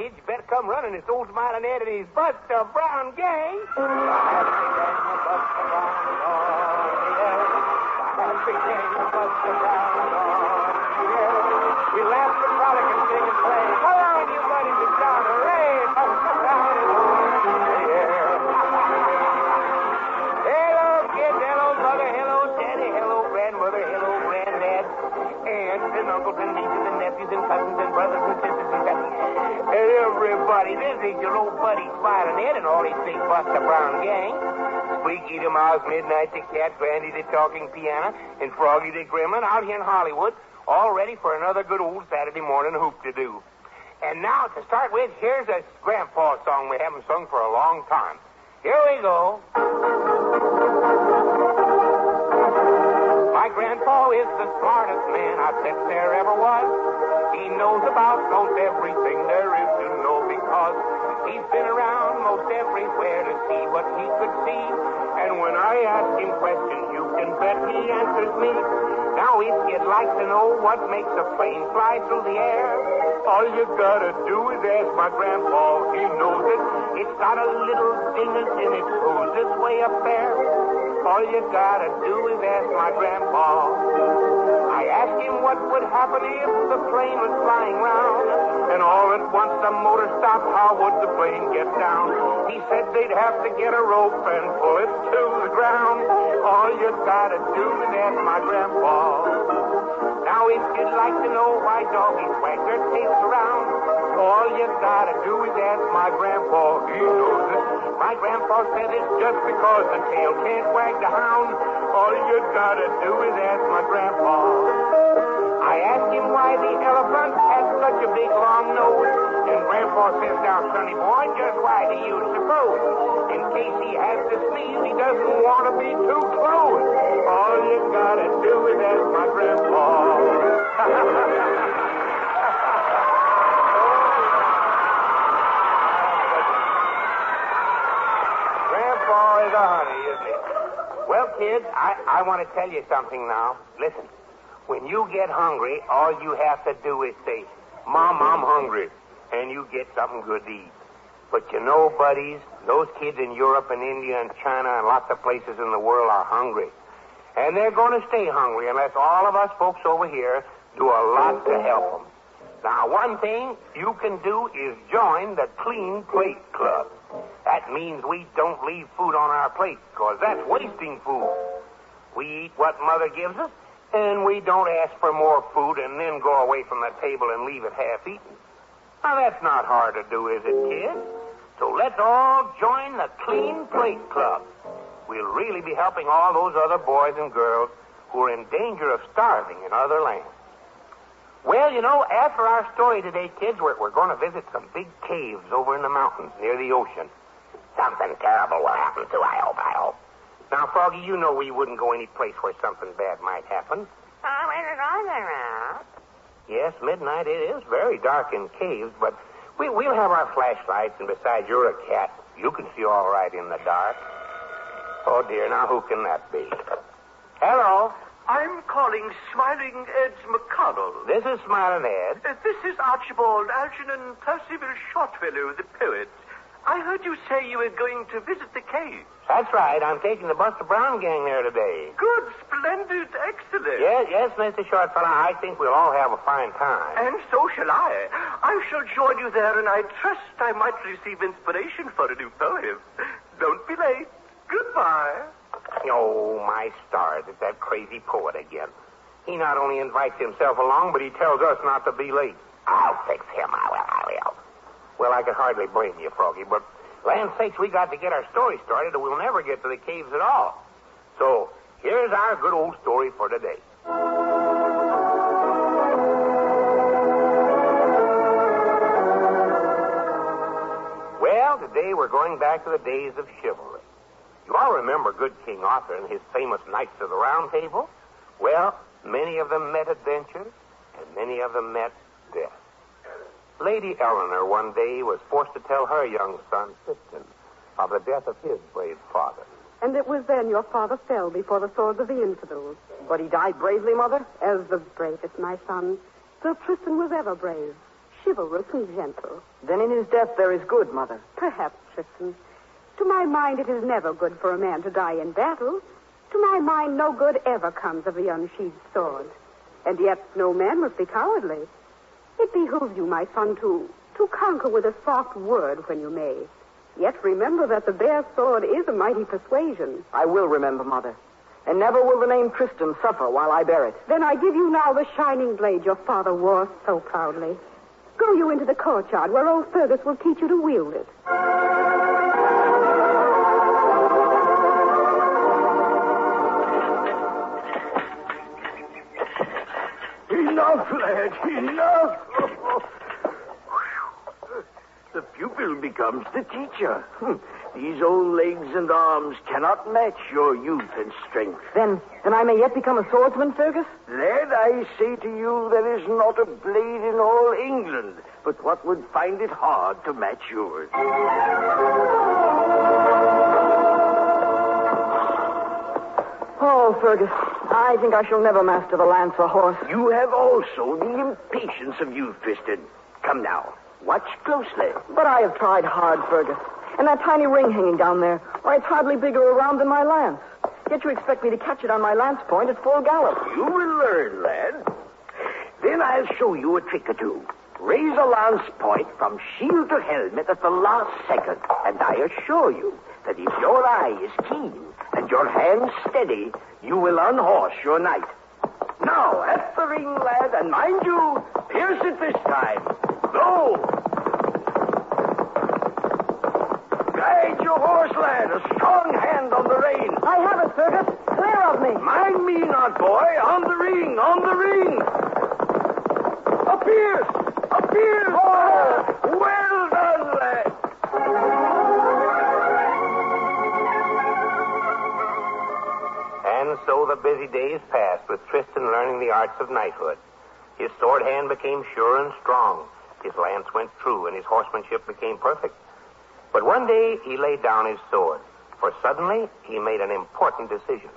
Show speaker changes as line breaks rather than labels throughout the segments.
kids, you better come running. It's old Smiling Ed and his Buster Brown gang. The happy gang of Buster Brown is on the air. The happy gang of Buster Brown is on the air. We laugh and frolic and sing and play. This is your old buddy Ed and all his big Buster Brown gang. Squeaky the Mouse, Midnight the Cat, Grandy the Talking Piano, and Froggy the Gremlin out here in Hollywood, all ready for another good old Saturday morning hoop to do. And now, to start with, here's a grandpa song we haven't sung for a long time. Here we go. My grandpa is the smartest man I bet there ever was. He knows about most everything there is around most everywhere to see what he could see. And when I ask him questions, you can bet he answers me. Now, if you'd like to know what makes a plane fly through the air, all you gotta do is ask my grandpa. He knows it. It's got a little dingus in its this way up there. All you gotta do is ask my grandpa. I asked him what would happen if the plane was flying round. And all at once the motor stopped, how would the plane get down? He said they'd have to get a rope and pull it to the ground. All you gotta do is ask my grandpa. Now if you'd like to know why doggies wag their tails around, all you gotta do is ask my grandpa. He knows it. My grandpa said it's just because the tail can't wag the hound. All you gotta do is ask my grandpa. I asked him why the elephant had such a big long nose. And grandpa says, now, sonny boy, just why do you suppose? In case he has to sneeze, he doesn't want to be too close. All you gotta do is ask my grandpa. Grandpa is a honey, isn't he? Well, kids, I, I want to tell you something now. Listen, when you get hungry, all you have to do is say, Mom, I'm hungry, and you get something good to eat. But you know, buddies, those kids in Europe and India and China and lots of places in the world are hungry. And they're going to stay hungry unless all of us folks over here do a lot to help them. Now, one thing you can do is join the Clean Plate Club. That means we don't leave food on our plate, because that's wasting food. We eat what Mother gives us, and we don't ask for more food and then go away from the table and leave it half eaten. Now, that's not hard to do, is it, kids? So let's all join the Clean Plate Club. We'll really be helping all those other boys and girls who are in danger of starving in other lands. Well, you know, after our story today, kids, we're, we're going to visit some big caves over in the mountains near the ocean. Something terrible will happen, too, I hope, I hope. Now, Froggy, you know we wouldn't go any place where something bad might happen. Oh, it is all around. Yes, midnight it is very dark in caves, but we, we'll have our flashlights, and besides, you're a cat. You can see all right in the dark. Oh, dear, now who can that be? Hello.
I'm calling Smiling Ed McConnell.
This is Smiling Ed.
Uh, this is Archibald Algernon Percival Shortfellow, the poet. I heard you say you were going to visit the cave.
That's right. I'm taking the Buster Brown gang there today.
Good, splendid, excellent.
Yes, yes, Mr. Shortfellow. I think we'll all have a fine time.
And so shall I. I shall join you there, and I trust I might receive inspiration for a new poem. Don't be late. Goodbye.
Oh, my stars. It's that crazy poet again. He not only invites himself along, but he tells us not to be late. I'll fix him. I will. I will. Well, I could hardly blame you, Froggy, but land sakes, we got to get our story started, or we'll never get to the caves at all. So, here's our good old story for today. Well, today we're going back to the days of chivalry. You all remember good King Arthur and his famous Knights of the Round Table? Well, many of them met adventures, and many of them met. Lady Eleanor one day was forced to tell her young son, Tristan, of the death of his brave father.
And it was then your father fell before the swords of the infidels.
But he died bravely, Mother?
As the bravest, my son. Sir Tristan was ever brave. chivalrous and gentle.
Then in his death there is good, Mother.
Perhaps, Tristan. To my mind, it is never good for a man to die in battle. To my mind, no good ever comes of the unsheathed sword. And yet, no man must be cowardly. It behooves you, my son, to, to conquer with a soft word when you may. Yet remember that the bare sword is a mighty persuasion.
I will remember, Mother. And never will the name Tristan suffer while I bear it.
Then I give you now the shining blade your father wore so proudly. Go you into the courtyard where old Fergus will teach you to wield it.
Enough. The pupil becomes the teacher. Hmm. These old legs and arms cannot match your youth and strength.
Then, then I may yet become a swordsman, Fergus?
Lad, I say to you, there is not a blade in all England but what would find it hard to match yours.
Oh, Fergus, I think I shall never master the lance or horse.
You have also the impatience of youth, Tristan. Come now, watch closely.
But I have tried hard, Fergus. And that tiny ring hanging down there, why, it's hardly bigger around than my lance. Yet you expect me to catch it on my lance point at full gallop.
You will learn, lad. Then I'll show you a trick or two. Raise a lance point from shield to helmet at the last second, and I assure you that if your eye is keen your hand steady, you will unhorse your knight. Now, at the ring, lad, and mind you, pierce it this time. Go! Guide your horse, lad. A strong hand on the rein.
I have it, Fergus. Clear of me.
Mind me not, boy. On the ring, on the ring. A pierce! A pierce! Oh, well done,
the busy days passed with Tristan learning the arts of knighthood. His sword hand became sure and strong. His lance went true, and his horsemanship became perfect. But one day he laid down his sword, for suddenly he made an important decision.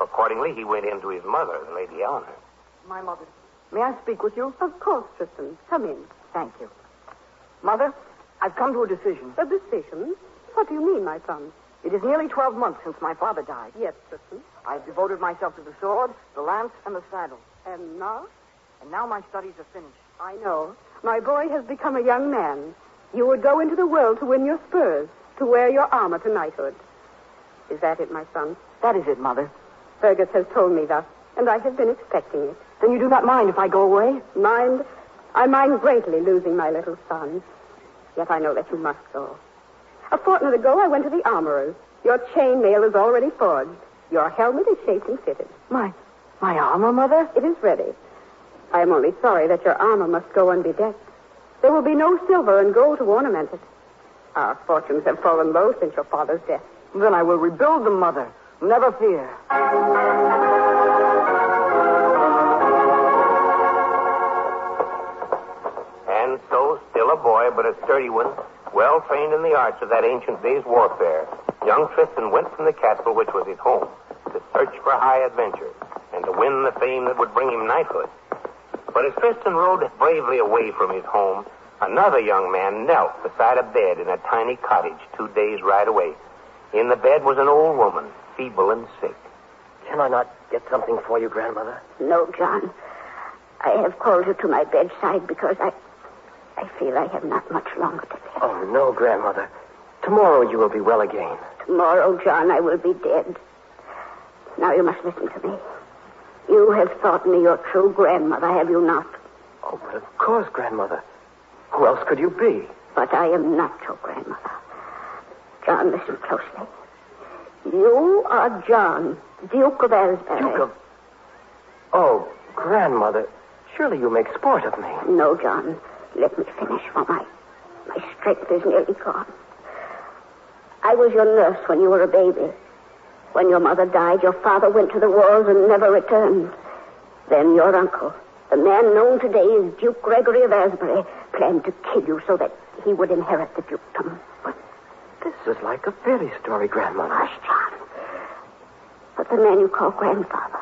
Accordingly, he went in to his mother, Lady Eleanor.
My mother. May I speak with you?
Of course, Tristan. Come in.
Thank you. Mother, I've come to a decision.
A decision? What do you mean, my son?
It is nearly 12 months since my father died.
Yes, Tristan.
I've devoted myself to the sword, the lance, and the saddle.
And now?
And now my studies are finished.
I know. My boy has become a young man. You would go into the world to win your spurs, to wear your armor to knighthood. Is that it, my son?
That is it, Mother.
Fergus has told me thus, and I have been expecting it.
Then you do not mind if I go away?
Mind? I mind greatly losing my little son. Yet I know that you must go. A fortnight ago, I went to the armorer's. Your chain mail is already forged. Your helmet is shaped and fitted.
My, my armor, Mother?
It is ready. I am only sorry that your armor must go unbedecked. There will be no silver and gold to ornament it. Our fortunes have fallen low since your father's death.
Then I will rebuild them, Mother. Never fear.
Still a boy, but a sturdy one, well trained in the arts of that ancient day's warfare, young Tristan went from the castle which was his home to search for high adventure and to win the fame that would bring him knighthood. But as Tristan rode bravely away from his home, another young man knelt beside a bed in a tiny cottage two days' ride away. In the bed was an old woman, feeble and sick.
Can I not get something for you, Grandmother?
No, John. I have called you to my bedside because I I feel I have not much longer to live.
Oh, no, Grandmother. Tomorrow you will be well again.
Tomorrow, John, I will be dead. Now you must listen to me. You have thought me your true grandmother, have you not?
Oh, but of course, Grandmother. Who else could you be?
But I am not your grandmother. John, listen closely. You are John, Duke of Aylesbury.
Duke of... Oh, Grandmother, surely you make sport of me.
No, John. Let me finish, for my, my strength is nearly gone. I was your nurse when you were a baby. When your mother died, your father went to the wars and never returned. Then your uncle, the man known today as Duke Gregory of Asbury, planned to kill you so that he would inherit the dukedom.
But this is like a fairy story, Grandmother.
Hush, John. But the man you call grandfather,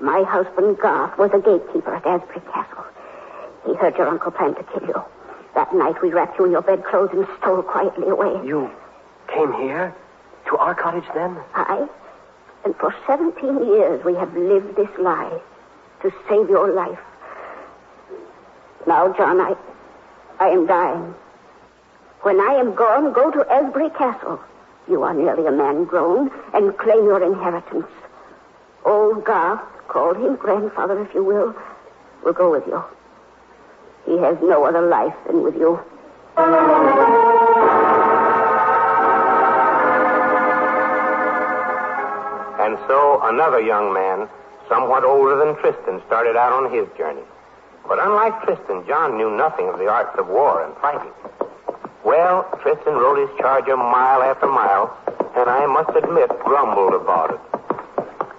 my husband Garth, was a gatekeeper at Asbury Castle. He heard your uncle planned to kill you. That night we wrapped you in your bedclothes and stole quietly away.
You came here? To our cottage then?
I? And for 17 years we have lived this lie to save your life. Now, John, I, I am dying. When I am gone, go to Asbury Castle. You are nearly a man grown, and claim your inheritance. Old Garth, call him grandfather if you will, will go with you. He has no other life than with you.
And so another young man, somewhat older than Tristan, started out on his journey. But unlike Tristan, John knew nothing of the arts of war and fighting. Well, Tristan rode his charger mile after mile, and I must admit, grumbled about it.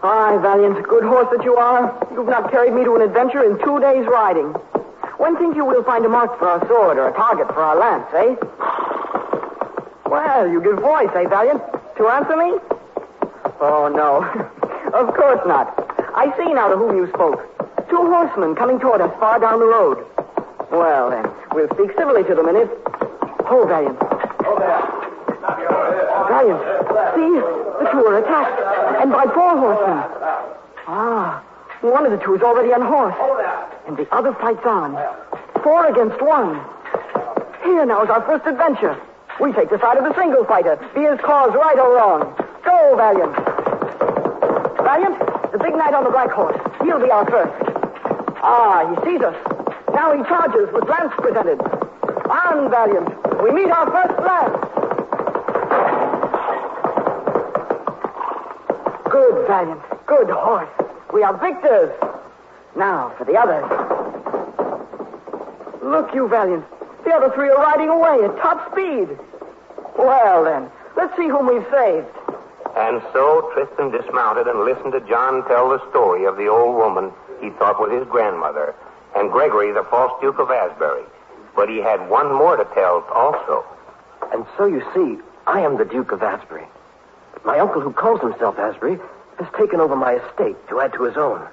Aye, valiant, good horse that you are. You've not carried me to an adventure in two days' riding. When think you we'll find a mark for our sword or a target for our lance, eh? Well, you give voice, eh, Valiant? To answer me? Oh, no. of course not. I see now to whom you spoke. Two horsemen coming toward us far down the road. Well, then, we'll speak civilly to them, and if... Oh, Valiant.
Oh, there.
Valiant, see? The two are attacked. And by four horsemen. Ah, one of the two is already unhorsed. And the other fights on. Four against one. Here now is our first adventure. We take the side of the single fighter, be his cause right or wrong. Go, Valiant. Valiant, the big knight on the black horse. He'll be our first. Ah, he sees us. Now he charges with lance presented. On, Valiant. We meet our first lance. Good, Valiant. Good horse. We are victors. Now for the others. Look, you Valiant. The other three are riding away at top speed. Well, then, let's see whom we've saved.
And so Tristan dismounted and listened to John tell the story of the old woman he thought was his grandmother, and Gregory, the false Duke of Asbury. But he had one more to tell also.
And so you see, I am the Duke of Asbury. My uncle, who calls himself Asbury, has taken over my estate to add to his own.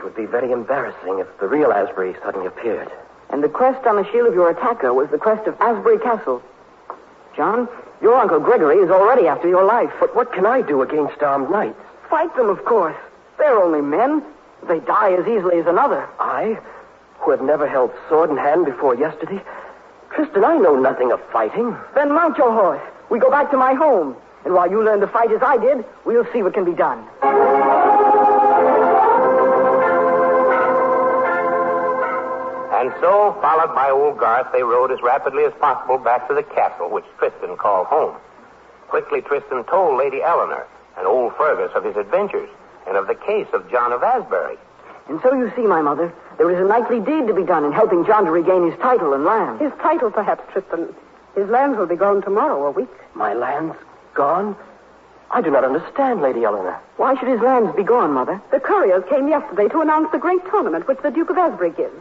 It would be very embarrassing if the real Asbury suddenly appeared.
And the crest on the shield of your attacker was the crest of Asbury Castle. John, your Uncle Gregory is already after your life.
But what can I do against armed knights?
Fight them, of course. They're only men. They die as easily as another.
I, who have never held sword in hand before yesterday? Tristan, I know nothing of fighting.
Then mount your horse. We go back to my home. And while you learn to fight as I did, we'll see what can be done.
And so, followed by old Garth, they rode as rapidly as possible back to the castle, which Tristan called home. Quickly, Tristan told Lady Eleanor and old Fergus of his adventures and of the case of John of Asbury.
And so you see, my mother, there is a knightly deed to be done in helping John to regain his title and lands.
His title, perhaps, Tristan. His lands will be gone tomorrow, a week.
My lands gone? I do not understand, Lady Eleanor.
Why should his lands be gone, mother?
The couriers came yesterday to announce the great tournament which the Duke of Asbury gives.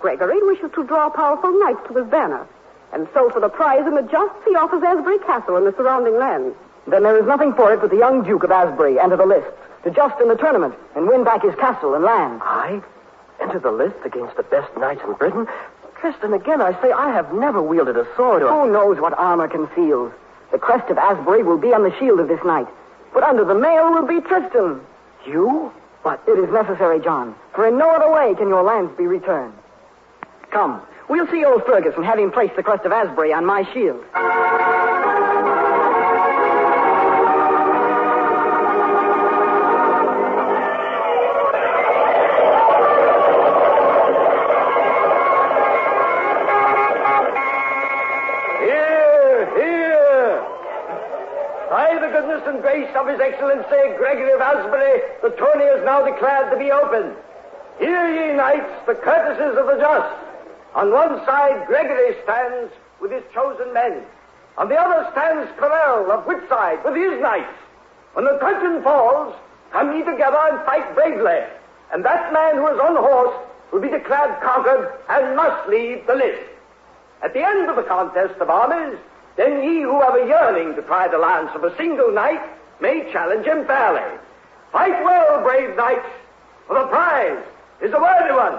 Gregory wishes to draw powerful knights to his banner. And so, for the prize and the jousts, he offers Asbury Castle and the surrounding lands.
Then there is nothing for it but the young Duke of Asbury enter the lists to just in the tournament and win back his castle and land.
I enter the list against the best knights in Britain? Tristan, again, I say I have never wielded a sword or.
Who knows what armor conceals? The crest of Asbury will be on the shield of this knight, but under the mail will be Tristan.
You?
But it is necessary, John, for in no other way can your lands be returned. Come, we'll see old Fergus and have him place the crest of Asbury on my shield.
Here, here. By the goodness and grace of His Excellency Gregory of Asbury, the tourney is now declared to be open. Hear ye, knights, the courtesies of the just. On one side, Gregory stands with his chosen men. On the other stands Corell of Whitside with his knights. When the curtain falls, come ye together and fight bravely. And that man who is unhorsed will be declared conquered and must leave the list. At the end of the contest of armies, then ye who have a yearning to try the lance of a single knight may challenge him fairly. Fight well, brave knights, for the prize is a worthy one.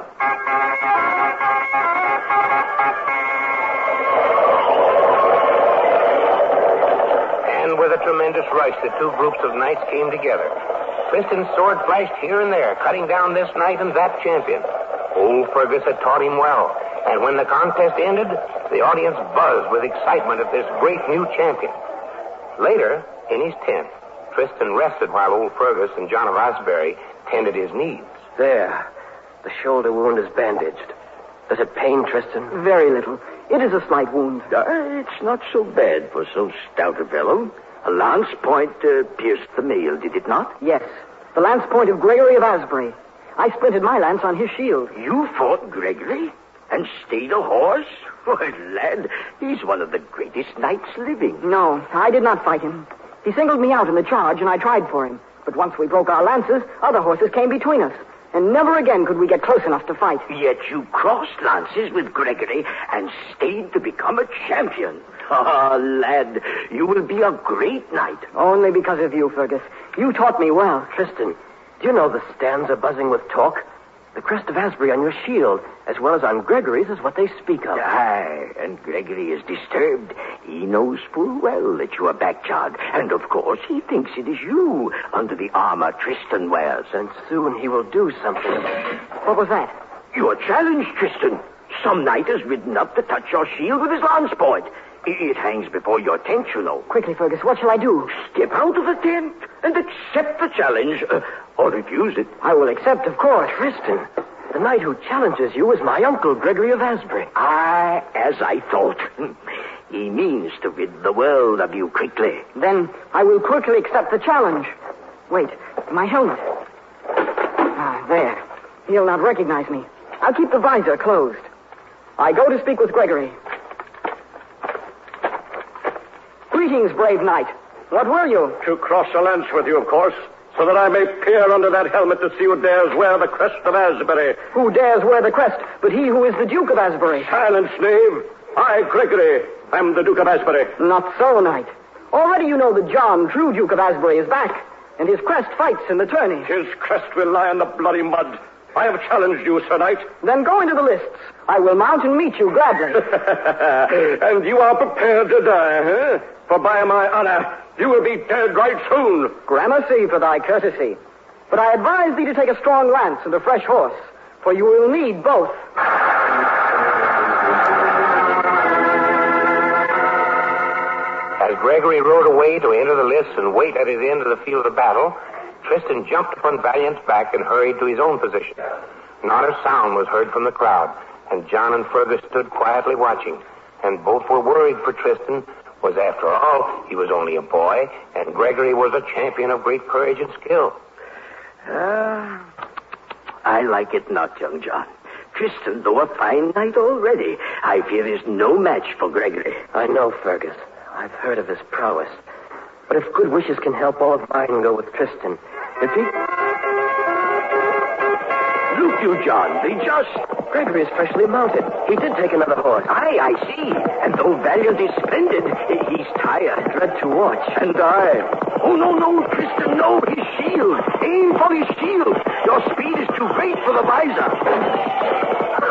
And with a tremendous rush, the two groups of knights came together. Tristan's sword flashed here and there, cutting down this knight and that champion. Old Fergus had taught him well, and when the contest ended, the audience buzzed with excitement at this great new champion. Later, in his tent, Tristan rested while old Fergus and John of Asbury tended his needs.
There. The shoulder wound is bandaged. Does it pain, Tristan?
Very little. It is a slight wound.
Uh, it's not so bad for so stout a fellow. A lance point uh, pierced the mail, did it not?
Yes. The lance point of Gregory of Asbury. I splintered my lance on his shield.
You fought Gregory? And stayed a horse? Why, lad, he's one of the greatest knights living.
No, I did not fight him. He singled me out in the charge, and I tried for him. But once we broke our lances, other horses came between us. And never again could we get close enough to fight.
Yet you crossed lances with Gregory and stayed to become a champion. Ah, lad, you will be a great knight.
Only because of you, Fergus. You taught me well.
Tristan, do you know the stands are buzzing with talk? The crest of Asbury on your shield, as well as on Gregory's, is what they speak of.
Aye, and Gregory is disturbed. He knows full well that you are backcharred. And of course, he thinks it is you under the armor Tristan wears.
And soon he will do something.
What was that?
You are challenged, Tristan. Some knight has ridden up to touch your shield with his lance point. It hangs before your tent, you know.
Quickly, Fergus, what shall I do?
Step out of the tent and accept the challenge, uh, or refuse it.
I will accept, of course.
Tristan, the knight who challenges you is my uncle, Gregory of Asbury.
Ah, as I thought. He means to rid the world of you quickly.
Then I will quickly accept the challenge. Wait, my helmet. Ah, there. He'll not recognize me. I'll keep the visor closed. I go to speak with Gregory. Greetings, brave knight. What were you?
To cross a lance with you, of course, so that I may peer under that helmet to see who dares wear the crest of Asbury.
Who dares wear the crest but he who is the Duke of Asbury?
Silence, knave. I, Gregory, am the Duke of Asbury.
Not so, knight. Already you know that John, true Duke of Asbury, is back, and his crest fights in the tourney.
His crest will lie in the bloody mud. I have challenged you, Sir Knight.
Then go into the lists. I will mount and meet you gladly.
and you are prepared to die, huh? For by my honor, you will be dead right soon.
Gramercy for thy courtesy. But I advise thee to take a strong lance and a fresh horse, for you will need both.
As Gregory rode away to enter the lists and wait at his end of the field of battle, Tristan jumped upon Valiant's back and hurried to his own position. Not a sound was heard from the crowd, and John and Fergus stood quietly watching, and both were worried for Tristan, was after all, he was only a boy, and Gregory was a champion of great courage and skill.
Ah, I like it not, young John. Tristan, though a fine knight already, I fear is no match for Gregory.
I know, Fergus. I've heard of his prowess. But if good wishes can help, all of mine go with Tristan. If he.
You, John, they just...
Gregory is freshly mounted. He did take another horse.
Aye, I see. And though Valiant is splendid, he's tired.
Dread to watch.
And I. Oh, no, no, Tristan, no, his shield. Aim for his shield. Your speed is too great for the visor.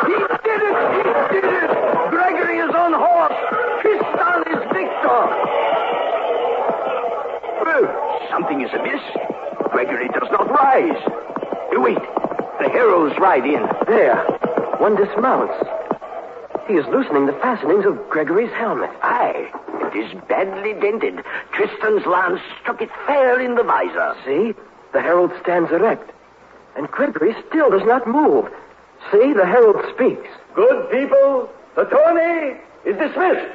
He did it! He did it! Gregory is on horse. Tristan is victor. Oh, something is amiss. Gregory does not rise. You wait. The heralds ride in.
There. One dismounts. He is loosening the fastenings of Gregory's helmet.
Aye. It is badly dented. Tristan's lance struck it fair in the visor.
See? The herald stands erect. And Gregory still does not move. See? The herald speaks.
Good people, the tourney is dismissed.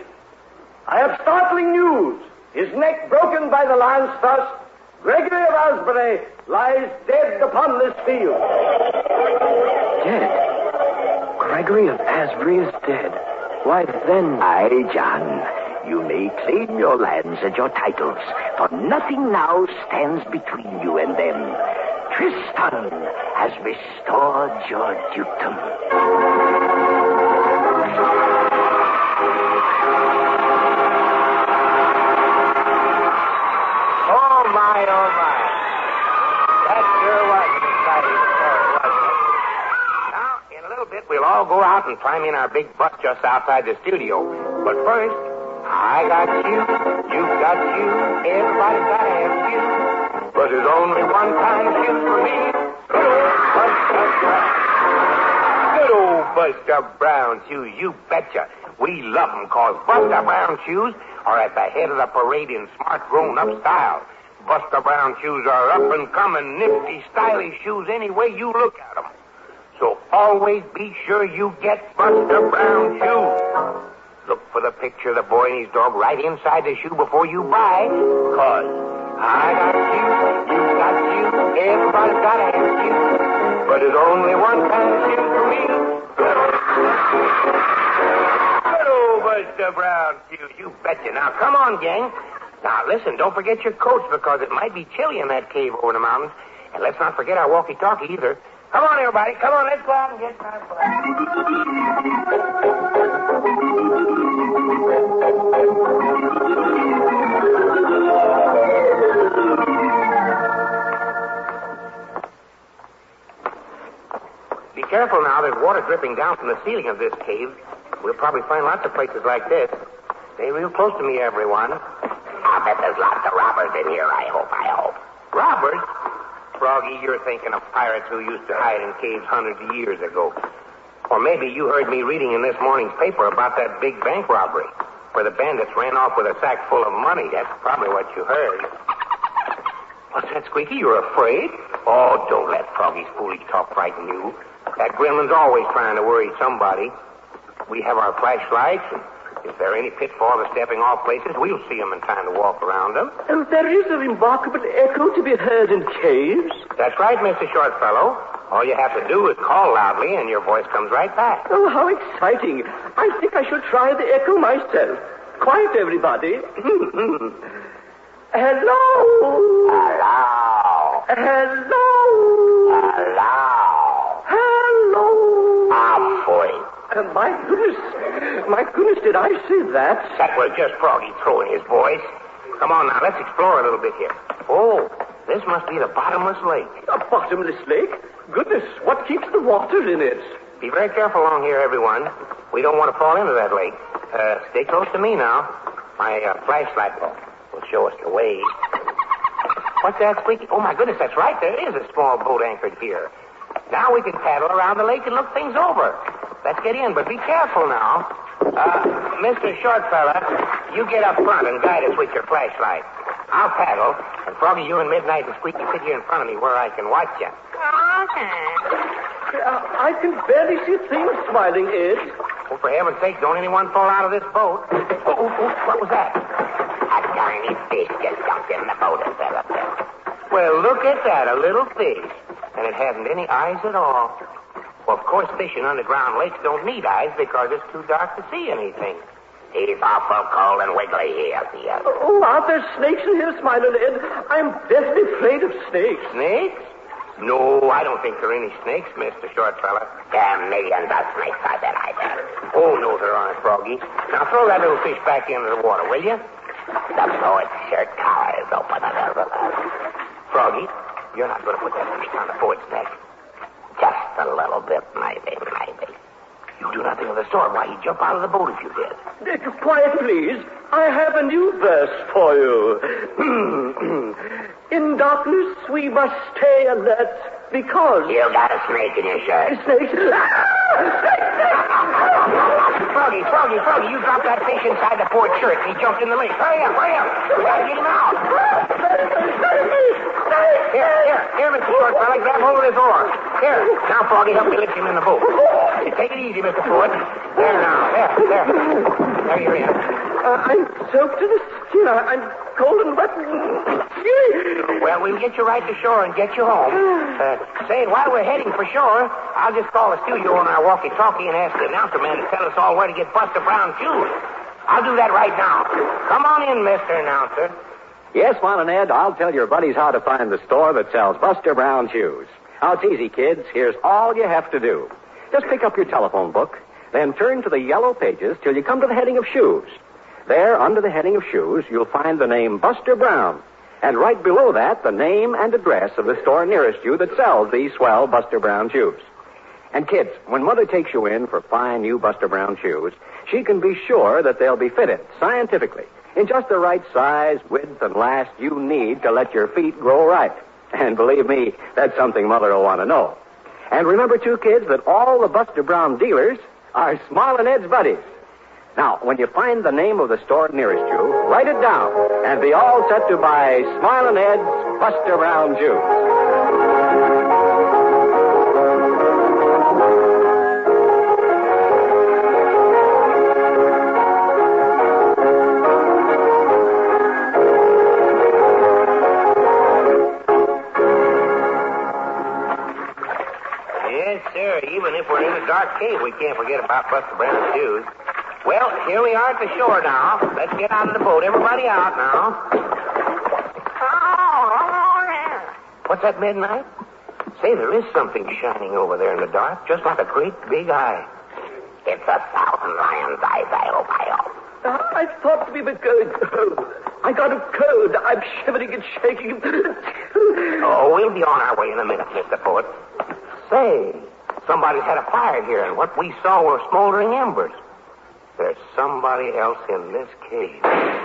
I have startling news. His neck broken by the lance thrust. Gregory of Asbury lies dead upon this field.
Dead? Gregory of Asbury is dead. Why, then.
Aye, John. You may claim your lands and your titles, for nothing now stands between you and them. Tristan has restored your dukedom.
All go out and climb in our big bus just outside the studio. But first, I got you, you got you, everybody's got to have you. But there's only one kind of shoes for me. Good old Buster Brown. Shoes, you betcha. We love 'em 'cause Buster Brown shoes are at the head of the parade in smart grown-up style. Buster Brown shoes are up and coming, nifty, stylish shoes any way you look at 'em. Always be sure you get Buster Brown shoes. Look for the picture of the boy and his dog right inside the shoe before you buy. Cause I got you, you got you, everybody's got have you. But there's only one kind of shoe for me. Good old Buster Brown shoes, you betcha. Now come on, gang. Now listen, don't forget your coats because it might be chilly in that cave over the mountains. And let's not forget our walkie-talkie either. Come on, everybody. Come on, let's go out and get time for Be careful now. There's water dripping down from the ceiling of this cave. We'll probably find lots of places like this. Stay real close to me, everyone.
I'll bet there's lots of robbers in here, I hope, I hope.
Robbers? Froggy, you're thinking of pirates who used to hide in caves hundreds of years ago. Or maybe you heard me reading in this morning's paper about that big bank robbery where the bandits ran off with a sack full of money. That's probably what you heard. What's that, Squeaky? You're afraid? Oh, don't let Froggy's foolish talk frighten you. That gremlin's always trying to worry somebody. We have our flashlights, and if there are any pitfalls or stepping off places, we'll see them in time to walk around them.
Oh, there is a remarkable echo to be heard in caves.
That's right, Mr. Shortfellow. All you have to do is call loudly, and your voice comes right back.
Oh, how exciting. I think I shall try the echo myself. Quiet, everybody. Hello.
Hello.
Hello.
Hello.
Hello.
Ah, boy.
Uh, my goodness. My goodness, did I say that?
That was just Froggy throwing his voice. Come on now, let's explore a little bit here. Oh, this must be the bottomless lake.
A bottomless lake? Goodness, what keeps the water in it?
Be very careful along here, everyone. We don't want to fall into that lake. Uh, stay close to me now. My uh, flashlight will, will show us the way. What's that, Squeaky? Oh, my goodness, that's right. There is a small boat anchored here. Now we can paddle around the lake and look things over. Let's get in, but be careful now. Uh, Mr. Shortfellow, you get up front and guide us with your flashlight. I'll paddle, and Froggy, you and Midnight and Squeaky sit here in front of me where I can watch you.
Uh, I can barely see things, Smiling Ed.
Oh, for heaven's sake, don't anyone fall out of this boat. Oh, oh, oh, what was that?
A tiny fish just jumped in the boat and fell up there.
Well, look at that, a little fish. And it hasn't any eyes at all. Well, of course, fish in underground lakes don't need eyes because it's too dark to see anything.
He's awful cold and wiggly here, dear.
Oh, aren't there snakes in here, Smiling Ed? I'm deathly afraid of snakes.
Snakes? No, I don't think there are any snakes, Mr. Shortfellow.
There are millions of snakes, I bet, I bet.
Oh, no, there aren't, Froggy. Now throw that little fish back into the water, will you?
The poet's shirt collar is open a little.
Froggy, you're not going to put that fish on the poet's neck.
A little bit, maybe, maybe.
You do nothing of the sort. Why, he'd jump out of the boat if you did.
Uh, quiet, please. I have a new verse for you. in darkness we must stay alert because
You got a snake in your shirt.
snakes.
Froggy, Froggy, Froggy, you dropped that fish inside the shirt and he jumped in the lake. Hurry up, hurry up. We gotta get him out. Here, here, here, Mr grab hold of this oar. Here, now, Froggy, help me lift him in the boat. Take it easy, Mr. Ford. There now, there, there. There you're in.
Uh, I'm soaked to the skin. I- I'm cold and wet.
Well, we'll get you right to shore and get you home. Uh, say, while we're heading for shore, I'll just call the studio on our walkie-talkie and ask the announcer man to tell us all where to get Buster Brown shoes. I'll do that right now. Come on in, Mr. Announcer.
Yes, Juan and Ed, I'll tell your buddies how to find the store that sells Buster Brown shoes. Now, it's easy, kids. Here's all you have to do. Just pick up your telephone book, then turn to the yellow pages till you come to the heading of shoes. There, under the heading of shoes, you'll find the name Buster Brown. And right below that, the name and address of the store nearest you that sells these swell Buster Brown shoes. And kids, when Mother takes you in for fine new Buster Brown shoes, she can be sure that they'll be fitted scientifically in just the right size, width, and last you need to let your feet grow right. And believe me, that's something Mother will want to know. And remember, too, kids, that all the Buster Brown dealers are Smiling Ed's buddies. Now, when you find the name of the store nearest you, write it down and be all set to buy Smiling Ed's Buster Brown Juice.
We're in a dark cave, we can't forget about Buster Brown's shoes. Well, here we are at the shore now. Let's get out of the boat. Everybody out now. Oh, What's that, Midnight? Say, there is something shining over there in the dark, just like a great big eye. It's a thousand lions' eyes, I hope, I hope.
I thought to be the good. I got a cold. I'm shivering and shaking.
Oh, we'll be on our way in a minute, Mr. Poet. Say, somebody's had a fire here, and what we saw were smoldering embers. There's somebody else in this cave.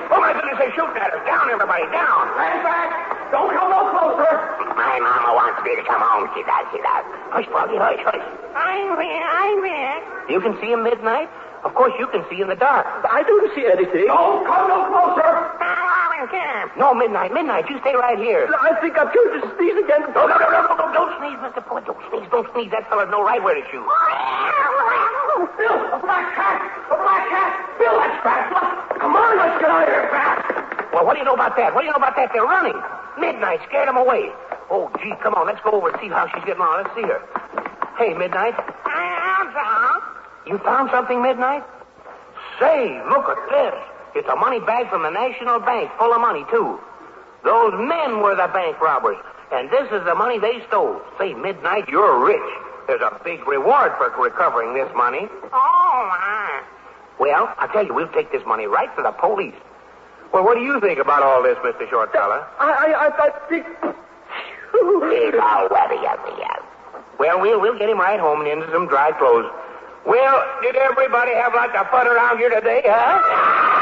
Oh, my goodness, they're shooting at us. Down, everybody, down. Stand back. Don't come no closer. My mama wants me to come home. She does, she does. Hush, Froggy, hush, hush. I'm here, I'm here. You can see in midnight? Of course, you can see in the dark.
I don't see anything.
Don't come no closer. No, midnight, midnight. You stay right here.
I think I'm going to sneeze again.
No, no, no, no, no, no, don't sneeze, Mr. Poet. Don't sneeze, don't sneeze. That fella's no right where to shoot.
Bill, a black cat! A black cat! Bill, that's fast. Come on, let's get out of here fast.
Well, what do you know about that? What do you know about that? They're running. Midnight scared them away. Oh, gee, come on. Let's go over and see how she's getting on. Let's see her. Hey, Midnight. I'm You found something, Midnight? Say, look at this. It's a money bag from the National Bank, full of money, too. Those men were the bank robbers, and this is the money they stole. Say, Midnight, you're rich. There's a big reward for recovering this money. Oh, my. Well, I tell you, we'll take this money right to the police. Well, what do you think about all this, Mr. Shortfellow?
I, I, I, I think.
He's all wetty as he is. Well, we'll we'll get him right home and into some dry clothes. Well, did everybody have lots of fun around here today, huh?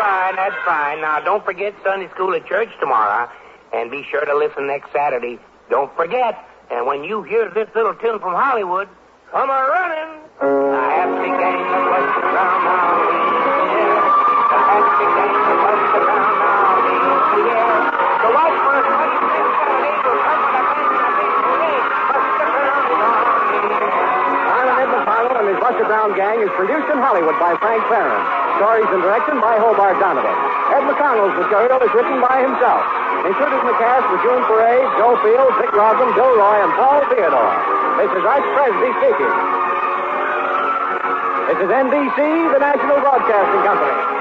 Fine, that's fine. Now, don't forget Sunday school at church tomorrow, and be sure to listen next Saturday. Don't forget. And when you hear this little tune from Hollywood, come a running. The Buster Brown now is. The Buster Brown now is here. So watch for us Sunday Saturday will come with a bang and a big hooray. Buster Brown is on here.
Smiling Ed McFarland and his Buster Brown Gang is produced in Hollywood by Frank Barron. Stories and direction by Hobart Donovan. Ed McConnell's material is written by himself. Included in the cast were June Parade, Joe Field, Dick Rosen, Bill Roy, and Paul Theodore. This is Arch Presby speaking. This is NBC, the National Broadcasting Company.